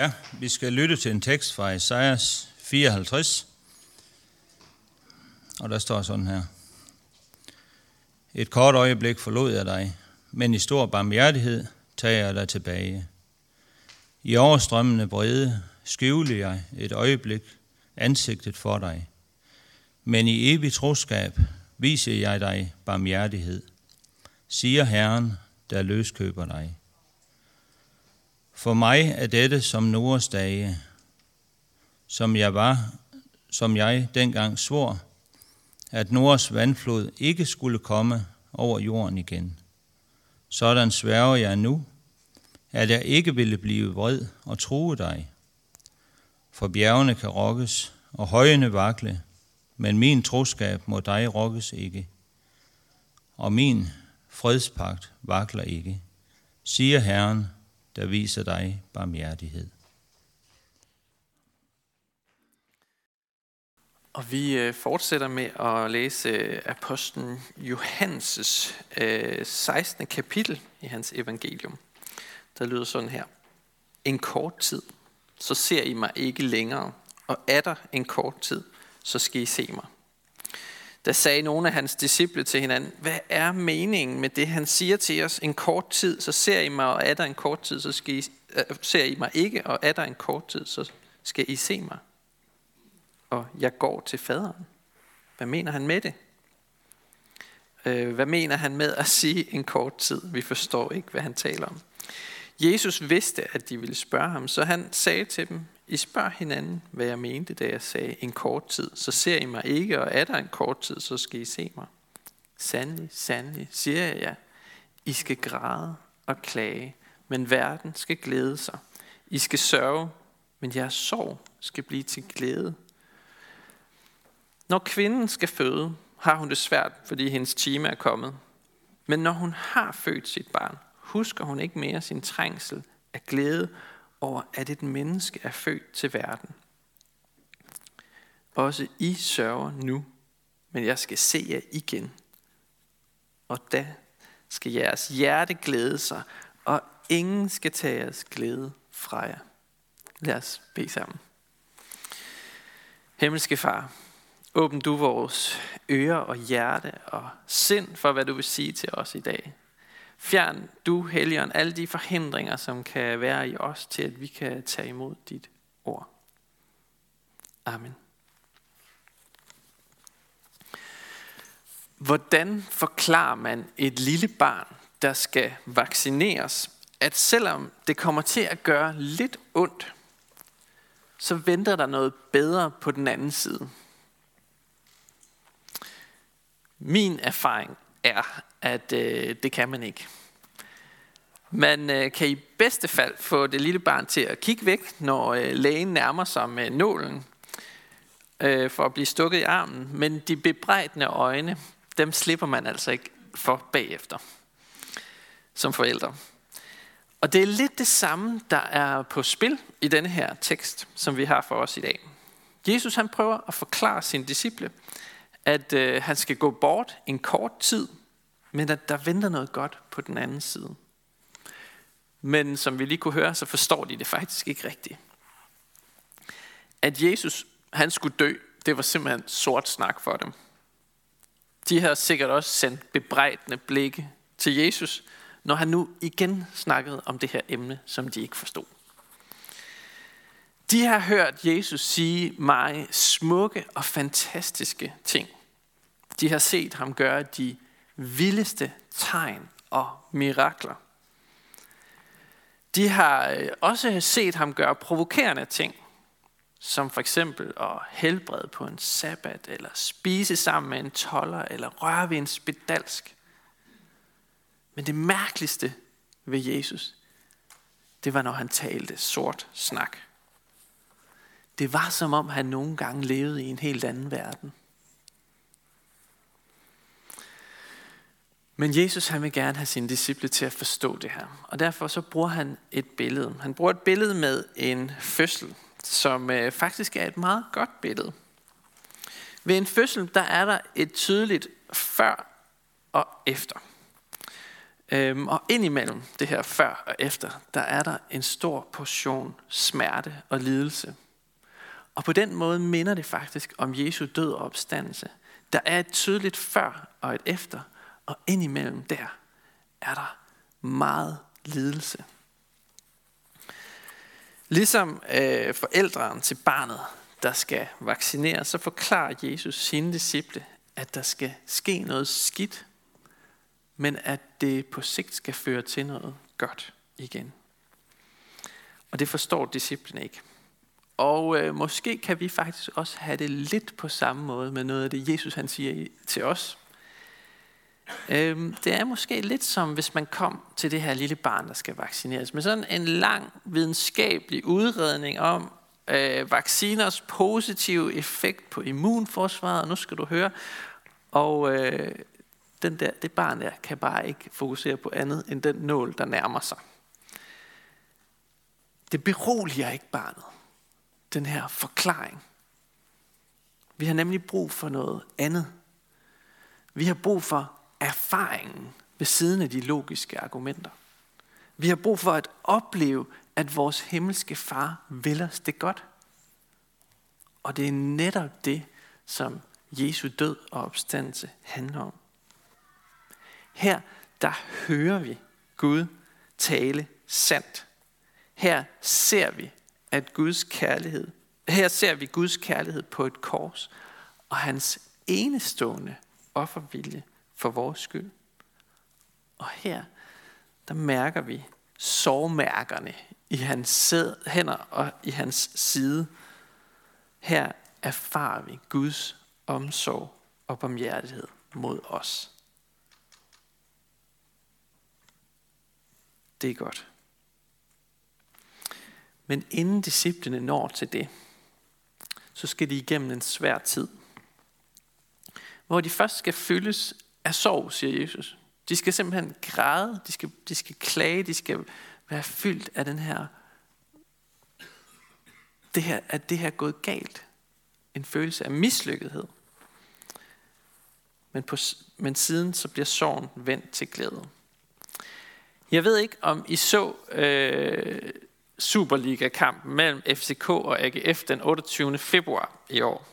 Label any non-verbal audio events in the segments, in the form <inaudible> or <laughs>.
Ja, vi skal lytte til en tekst fra Esajas 54. Og der står sådan her. Et kort øjeblik forlod jeg dig, men i stor barmhjertighed tager jeg dig tilbage. I overstrømmende brede skjule jeg et øjeblik ansigtet for dig. Men i evig troskab viser jeg dig barmhjertighed, siger Herren, der løskøber dig. For mig er dette som Noras dage, som jeg var, som jeg dengang svor, at Noras vandflod ikke skulle komme over jorden igen. Sådan sværger jeg nu, at jeg ikke ville blive vred og true dig. For bjergene kan rokkes, og højene vakle, men min troskab må dig rokkes ikke. Og min fredspagt vakler ikke, siger Herren, der viser dig barmhjertighed. Og vi øh, fortsætter med at læse øh, apostlen Johannes øh, 16. Kapitel i hans evangelium. Der lyder sådan her. En kort tid, så ser I mig ikke længere, og er der en kort tid, så skal I se mig. Der sagde nogle af hans disciple til hinanden, hvad er meningen med det, han siger til os? En kort tid, så ser I mig, og er der en kort tid, så skal I, øh, ser I mig ikke, og er der en kort tid, så skal I se mig. Og jeg går til faderen. Hvad mener han med det? Øh, hvad mener han med at sige en kort tid? Vi forstår ikke, hvad han taler om. Jesus vidste, at de ville spørge ham, så han sagde til dem, i spørger hinanden, hvad jeg mente, da jeg sagde en kort tid. Så ser I mig ikke, og er der en kort tid, så skal I se mig. Sandelig, sandelig, siger jeg jer. I skal græde og klage, men verden skal glæde sig. I skal sørge, men jeres sorg skal blive til glæde. Når kvinden skal føde, har hun det svært, fordi hendes time er kommet. Men når hun har født sit barn, husker hun ikke mere sin trængsel af glæde over, at et menneske er født til verden. Også I sørger nu, men jeg skal se jer igen. Og da skal jeres hjerte glæde sig, og ingen skal tage jeres glæde fra jer. Lad os bede sammen. Himmelske Far, åbn du vores ører og hjerte og sind for, hvad du vil sige til os i dag. Fjern du, Helligånd, alle de forhindringer, som kan være i os, til at vi kan tage imod dit ord. Amen. Hvordan forklarer man et lille barn, der skal vaccineres, at selvom det kommer til at gøre lidt ondt, så venter der noget bedre på den anden side? Min erfaring er, at øh, det kan man ikke. Man øh, kan i bedste fald få det lille barn til at kigge væk, når øh, lægen nærmer sig med nålen øh, for at blive stukket i armen. Men de bebrejdende øjne, dem slipper man altså ikke for bagefter som forældre. Og det er lidt det samme, der er på spil i denne her tekst, som vi har for os i dag. Jesus han prøver at forklare sine disciple, at øh, han skal gå bort en kort tid, men at der venter noget godt på den anden side. Men som vi lige kunne høre, så forstår de det faktisk ikke rigtigt. At Jesus han skulle dø, det var simpelthen sort snak for dem. De havde sikkert også sendt bebrejdende blikke til Jesus, når han nu igen snakkede om det her emne, som de ikke forstod. De har hørt Jesus sige mange smukke og fantastiske ting. De har set ham gøre de vildeste tegn og mirakler. De har øh, også set ham gøre provokerende ting, som for eksempel at helbrede på en sabbat, eller spise sammen med en toller, eller røre ved en spedalsk. Men det mærkeligste ved Jesus, det var, når han talte sort snak. Det var som om, han nogle gange levede i en helt anden verden. Men Jesus han vil gerne have sine disciple til at forstå det her. Og derfor så bruger han et billede. Han bruger et billede med en fødsel, som øh, faktisk er et meget godt billede. Ved en fødsel, der er der et tydeligt før og efter. Øhm, og indimellem det her før og efter, der er der en stor portion smerte og lidelse. Og på den måde minder det faktisk om Jesu død og opstandelse. Der er et tydeligt før og et efter, og indimellem der er der meget lidelse. Ligesom øh, forældrene til barnet, der skal vaccineres, så forklarer Jesus sine disciple, at der skal ske noget skidt, men at det på sigt skal føre til noget godt igen. Og det forstår disciplene ikke. Og øh, måske kan vi faktisk også have det lidt på samme måde med noget af det, Jesus han siger til os. Øhm, det er måske lidt som, hvis man kom til det her lille barn, der skal vaccineres, med sådan en lang videnskabelig udredning om øh, vacciners positive effekt på immunforsvaret. Nu skal du høre. Og øh, den der, det barn der kan bare ikke fokusere på andet end den nål, der nærmer sig. Det beroliger ikke barnet, den her forklaring. Vi har nemlig brug for noget andet. Vi har brug for erfaringen ved siden af de logiske argumenter. Vi har brug for at opleve, at vores himmelske far vil os det godt. Og det er netop det, som Jesu død og opstandelse handler om. Her, der hører vi Gud tale sandt. Her ser vi, at Guds kærlighed, her ser vi Guds kærlighed på et kors, og hans enestående offervilje for vores skyld. Og her, der mærker vi sårmærkerne i hans hænder og i hans side. Her erfarer vi Guds omsorg og barmhjertighed mod os. Det er godt. Men inden disciplene når til det, så skal de igennem en svær tid, hvor de først skal fyldes af sorg, siger Jesus. De skal simpelthen græde, de skal, de skal klage, de skal være fyldt af den her, det her, at det her er gået galt. En følelse af mislykkethed. Men, på, men siden så bliver sorgen vendt til glæde. Jeg ved ikke, om I så øh, Superliga-kampen mellem FCK og AGF den 28. februar i år.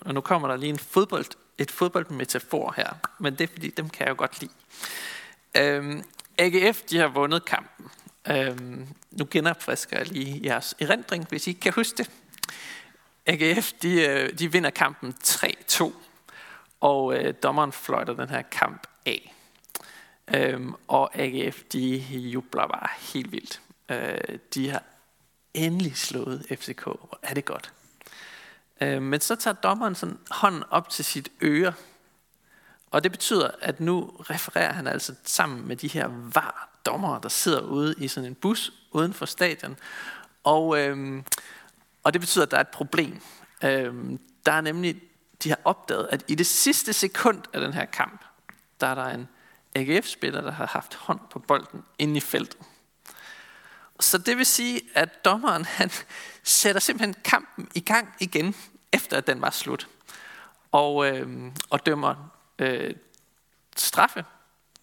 Og nu kommer der lige en fodbold, et fodboldmetafor her, men det er fordi, dem kan jeg jo godt lide. Øhm, AGF, de har vundet kampen. Øhm, nu genopfrisker jeg lige jeres erindring, hvis I ikke kan huske det. AGF, de, øh, de vinder kampen 3-2, og øh, dommeren fløjter den her kamp af. Øhm, og AGF, de jubler bare helt vildt. Øh, de har endelig slået FCK. Hvor er det godt. Øh, men så tager dommeren sådan hånden op til sit øre. Og det betyder, at nu refererer han altså sammen med de her var dommere, der sidder ude i sådan en bus uden for stadion. Og, øh, og det betyder, at der er et problem. Øh, der er nemlig, de har opdaget, at i det sidste sekund af den her kamp, der er der en AGF-spiller, der har haft hånd på bolden inde i feltet. Så det vil sige, at dommeren <laughs> han sætter simpelthen kampen i gang igen, efter at den var slut. Og, øh, og dømmer øh, straffe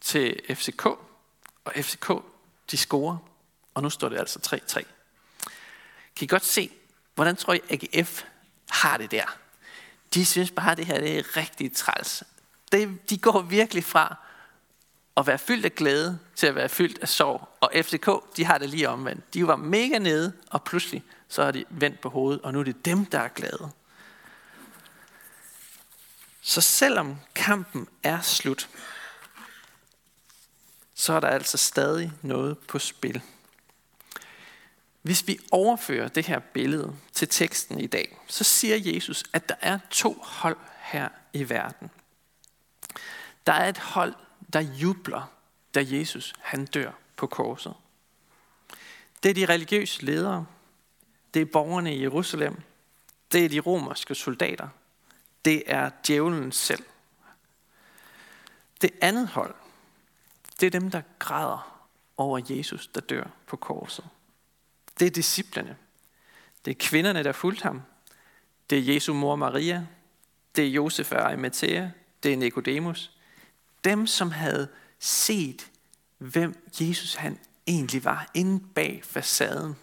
til FCK. Og FCK, de scorer. Og nu står det altså 3-3. Kan I godt se, hvordan tror I AGF har det der? De synes bare, at det her det er rigtig træls. De, de går virkelig fra at være fyldt af glæde til at være fyldt af sorg. Og FCK, de har det lige omvendt. De var mega nede, og pludselig så har de vendt på hovedet, og nu er det dem, der er glade. Så selvom kampen er slut, så er der altså stadig noget på spil. Hvis vi overfører det her billede til teksten i dag, så siger Jesus, at der er to hold her i verden. Der er et hold, der jubler, da Jesus han dør på korset. Det er de religiøse ledere. Det er borgerne i Jerusalem. Det er de romerske soldater. Det er djævlen selv. Det andet hold, det er dem, der græder over Jesus, der dør på korset. Det er disciplene. Det er kvinderne, der fulgte ham. Det er Jesu mor Maria. Det er Josef af Arimathea. Det er Nikodemus. Dem, som havde set hvem Jesus han egentlig var inde bag facaden.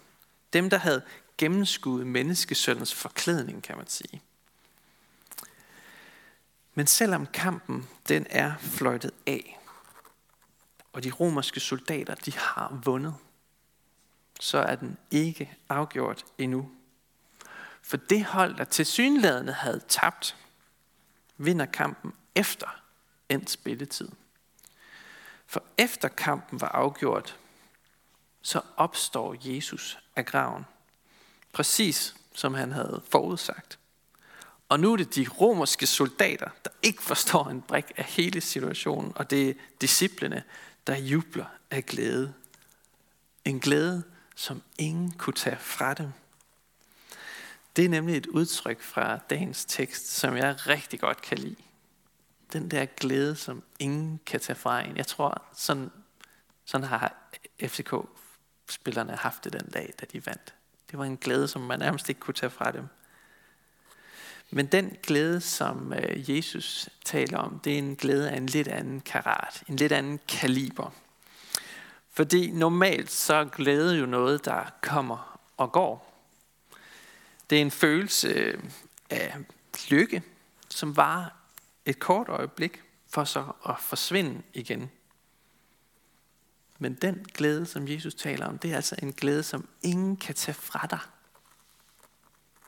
Dem, der havde gennemskuet menneskesøndens forklædning, kan man sige. Men selvom kampen den er fløjtet af, og de romerske soldater de har vundet, så er den ikke afgjort endnu. For det hold, der til synlædende havde tabt, vinder kampen efter endt spilletid. For efter kampen var afgjort, så opstår Jesus af graven. Præcis som han havde forudsagt. Og nu er det de romerske soldater, der ikke forstår en brik af hele situationen, og det er disciplene, der jubler af glæde. En glæde, som ingen kunne tage fra dem. Det er nemlig et udtryk fra dagens tekst, som jeg rigtig godt kan lide. Den der glæde, som ingen kan tage fra en. Jeg tror, sådan, sådan har FCK-spillerne haft det den dag, da de vandt. Det var en glæde, som man nærmest ikke kunne tage fra dem. Men den glæde, som øh, Jesus taler om, det er en glæde af en lidt anden karat, en lidt anden kaliber. Fordi normalt så er glæde jo noget, der kommer og går. Det er en følelse øh, af lykke, som var et kort øjeblik for så at forsvinde igen. Men den glæde, som Jesus taler om, det er altså en glæde, som ingen kan tage fra dig.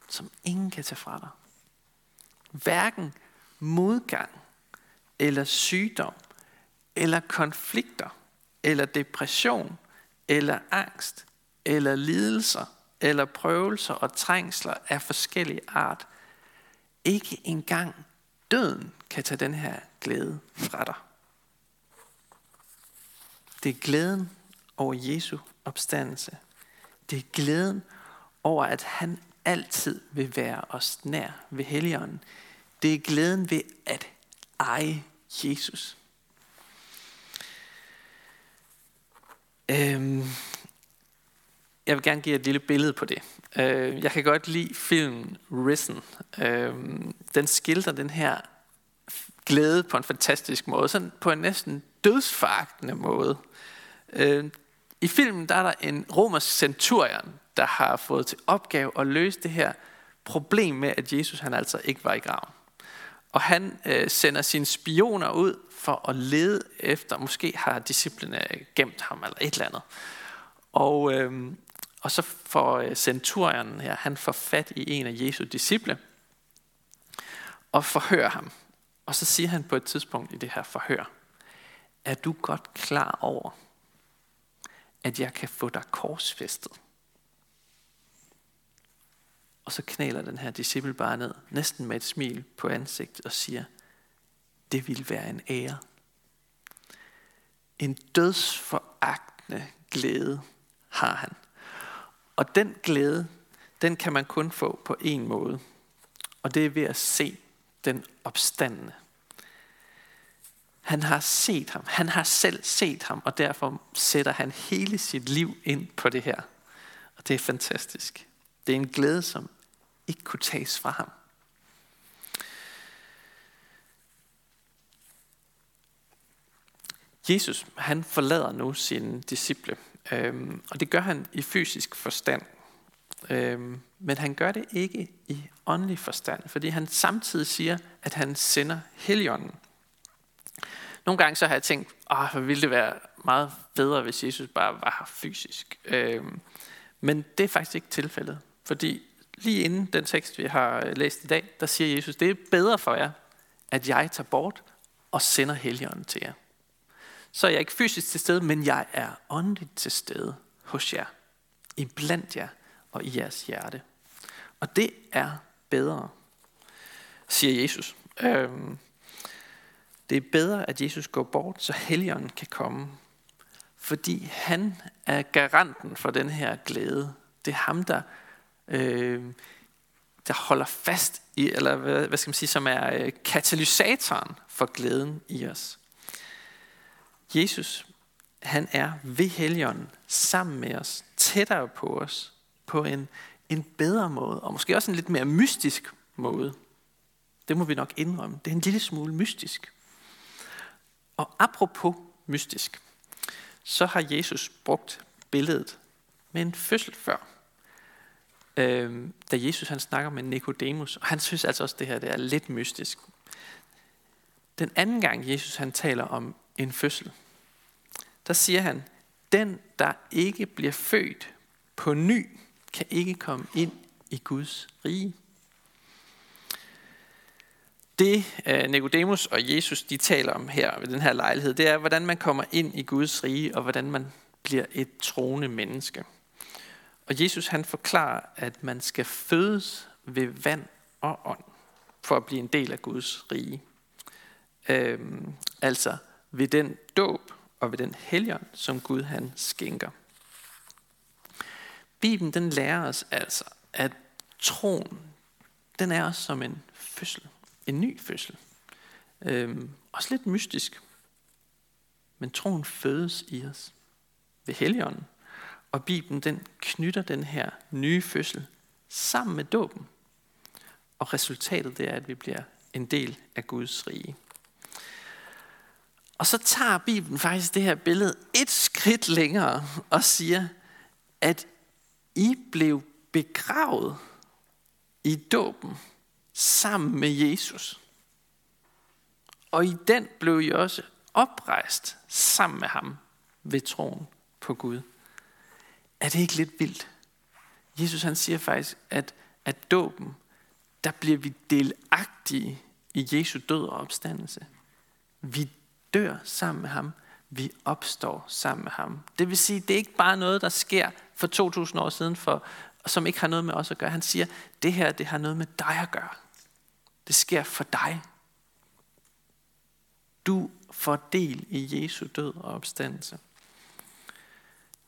Som ingen kan tage fra dig. Hverken modgang, eller sygdom, eller konflikter, eller depression, eller angst, eller lidelser, eller prøvelser og trængsler af forskellige art. Ikke engang døden kan tage den her glæde fra dig. Det er glæden over Jesu opstandelse. Det er glæden over, at han altid vil være os nær ved Helligånden. Det er glæden ved at eje Jesus. Øhm, jeg vil gerne give et lille billede på det. Øh, jeg kan godt lide filmen Risen. Øh, den skildrer den her glæde på en fantastisk måde, sådan på en næsten dødsfagtende måde. Øh, I filmen der er der en romersk centurion, der har fået til opgave at løse det her problem med, at Jesus han altså ikke var i graven. Og han øh, sender sine spioner ud for at lede efter, måske har disciplene gemt ham eller et eller andet. Og, øh, og så får øh, centurionen her, han får fat i en af Jesu disciple, og forhører ham. Og så siger han på et tidspunkt i det her forhør, er du godt klar over, at jeg kan få dig korsfæstet? Og så knæler den her disciple bare ned, næsten med et smil på ansigt og siger, det vil være en ære. En dødsforagtende glæde har han. Og den glæde, den kan man kun få på en måde. Og det er ved at se den opstandende. Han har set ham. Han har selv set ham, og derfor sætter han hele sit liv ind på det her. Og det er fantastisk. Det er en glæde, som ikke kunne tages fra ham. Jesus, han forlader nu sine disciple, øhm, og det gør han i fysisk forstand. Øhm, men han gør det ikke i åndelig forstand, fordi han samtidig siger, at han sender heligånden. Nogle gange så har jeg tænkt, åh, hvor ville det være meget bedre, hvis Jesus bare var her fysisk. Øhm, men det er faktisk ikke tilfældet, fordi lige inden den tekst, vi har øh, læst i dag, der siger Jesus, det er bedre for jer, at jeg tager bort og sender heligånden til jer. Så er jeg ikke fysisk til stede, men jeg er åndeligt til stede hos jer, i blandt jer og i jeres hjerte. Og det er bedre, siger Jesus. Øhm, det er bedre, at Jesus går bort, så Helligånden kan komme. Fordi han er garanten for den her glæde. Det er ham, der, øh, der holder fast i, eller hvad, hvad skal man sige, som er øh, katalysatoren for glæden i os. Jesus, han er ved helgen sammen med os, tættere på os, på en, en bedre måde, og måske også en lidt mere mystisk måde. Det må vi nok indrømme. Det er en lille smule mystisk. Og apropos mystisk, så har Jesus brugt billedet med en fødsel før. Øh, da Jesus han snakker med Nikodemus, og han synes altså også, at det her det er lidt mystisk. Den anden gang Jesus han taler om en fødsel, der siger han, den der ikke bliver født på ny, kan ikke komme ind i Guds rige. Det øh, Nikodemus og Jesus de taler om her ved den her lejlighed, det er, hvordan man kommer ind i Guds rige, og hvordan man bliver et troende menneske. Og Jesus han forklarer, at man skal fødes ved vand og ånd, for at blive en del af Guds rige. Øhm, altså ved den dåb og ved den helgen, som Gud han skænker. Bibelen den lærer os altså, at troen, den er også som en fødsel. En ny fødsel. Øhm, også lidt mystisk. Men troen fødes i os ved helligånden. Og Bibelen den knytter den her nye fødsel sammen med dåben. Og resultatet det er, at vi bliver en del af Guds rige. Og så tager Bibelen faktisk det her billede et skridt længere og siger, at I blev begravet i dåben sammen med Jesus. Og i den blev I også oprejst sammen med ham ved troen på Gud. Er det ikke lidt vildt? Jesus han siger faktisk, at at dåben, der bliver vi delagtige i Jesu død og opstandelse. Vi dør sammen med ham. Vi opstår sammen med ham. Det vil sige, det er ikke bare noget, der sker for 2000 år siden, for, som ikke har noget med os at gøre. Han siger, det her det har noget med dig at gøre. Det sker for dig. Du får del i Jesu død og opstandelse.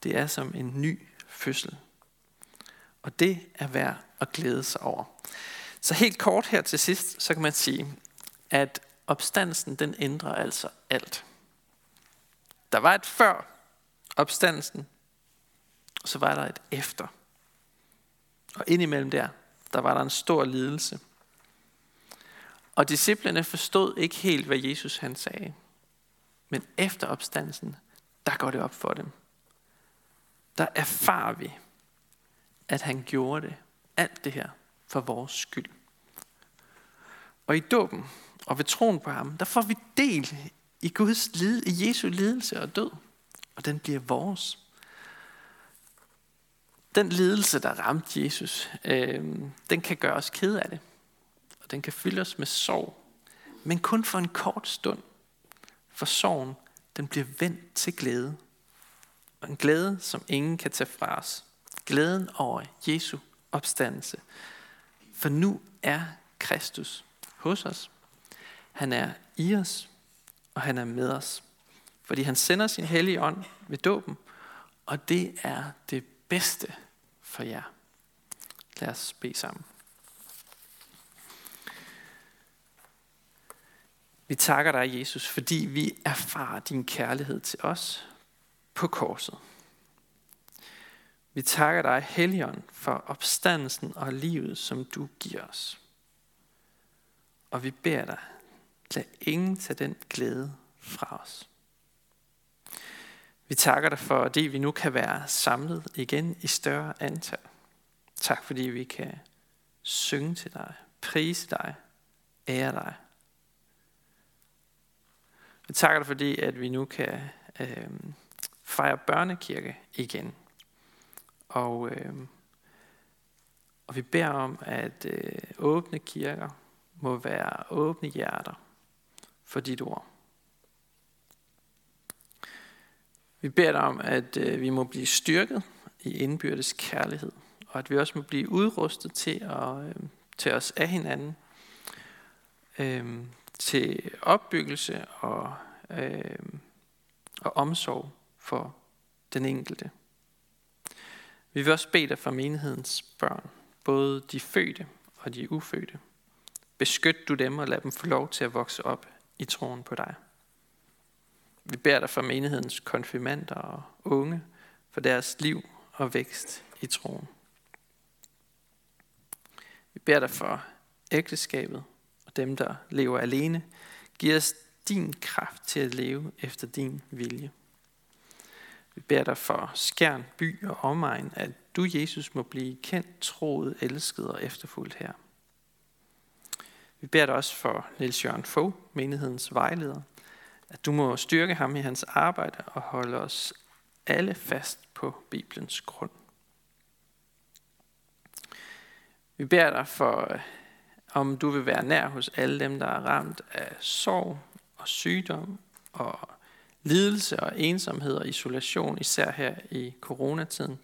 Det er som en ny fødsel. Og det er værd at glæde sig over. Så helt kort her til sidst, så kan man sige, at opstandelsen den ændrer altså alt. Der var et før opstandelsen, og så var der et efter. Og indimellem der, der var der en stor lidelse. Og disciplene forstod ikke helt, hvad Jesus han sagde. Men efter opstandelsen, der går det op for dem. Der erfarer vi, at han gjorde det, alt det her, for vores skyld. Og i dåben og ved troen på ham, der får vi del i Guds lid, i Jesu lidelse og død. Og den bliver vores. Den lidelse, der ramte Jesus, øh, den kan gøre os kede af det. Og den kan fylde os med sorg. Men kun for en kort stund. For sorgen, den bliver vendt til glæde. Og en glæde, som ingen kan tage fra os. Glæden over Jesu opstandelse. For nu er Kristus hos os. Han er i os, og han er med os. Fordi han sender sin hellige ånd ved dåben, og det er det bedste for jer. Lad os bede sammen. Vi takker dig, Jesus, fordi vi erfarer din kærlighed til os på korset. Vi takker dig, Helligånd, for opstandelsen og livet, som du giver os. Og vi beder dig, lad ingen tage den glæde fra os. Vi takker dig for, at vi nu kan være samlet igen i større antal. Tak fordi vi kan synge til dig, prise dig, ære dig. Vi takker dig fordi, at vi nu kan øh, fejre børnekirke igen. Og, øh, og vi beder om, at øh, åbne kirker må være åbne hjerter for dit ord. Vi beder dig om, at øh, vi må blive styrket i indbyrdes kærlighed, og at vi også må blive udrustet til at øh, tage os af hinanden, øh, til opbyggelse og, øh, og omsorg for den enkelte. Vi vil også bede dig for menighedens børn, både de fødte og de ufødte. Beskyt du dem og lad dem få lov til at vokse op i troen på dig. Vi beder dig for menighedens konfirmander og unge, for deres liv og vækst i troen. Vi beder dig for ægteskabet og dem, der lever alene. Giv os din kraft til at leve efter din vilje. Vi beder dig for skærn, by og omegn, at du, Jesus, må blive kendt, troet, elsket og efterfulgt her. Vi beder dig også for Niels Jørgen Fogh, menighedens vejleder, at du må styrke ham i hans arbejde og holde os alle fast på Bibelens grund. Vi beder dig for, øh, om du vil være nær hos alle dem, der er ramt af sorg og sygdom og lidelse og ensomhed og isolation, især her i coronatiden.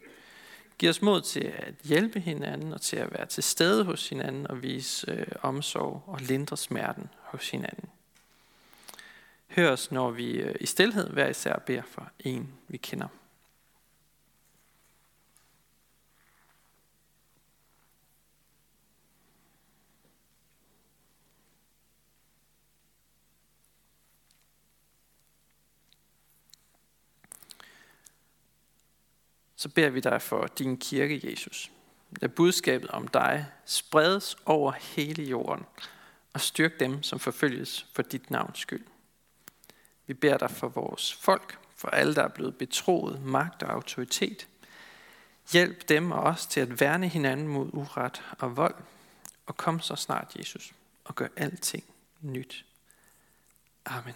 Giv os mod til at hjælpe hinanden og til at være til stede hos hinanden og vise øh, omsorg og lindre smerten hos hinanden. Hør os, når vi øh, i stilhed hver især beder for en, vi kender. Så beder vi dig for din kirke, Jesus. Lad budskabet om dig spredes over hele jorden, og styrk dem, som forfølges for dit navns skyld. Vi beder dig for vores folk, for alle, der er blevet betroet magt og autoritet. Hjælp dem og os til at værne hinanden mod uret og vold, og kom så snart, Jesus, og gør alting nyt. Amen.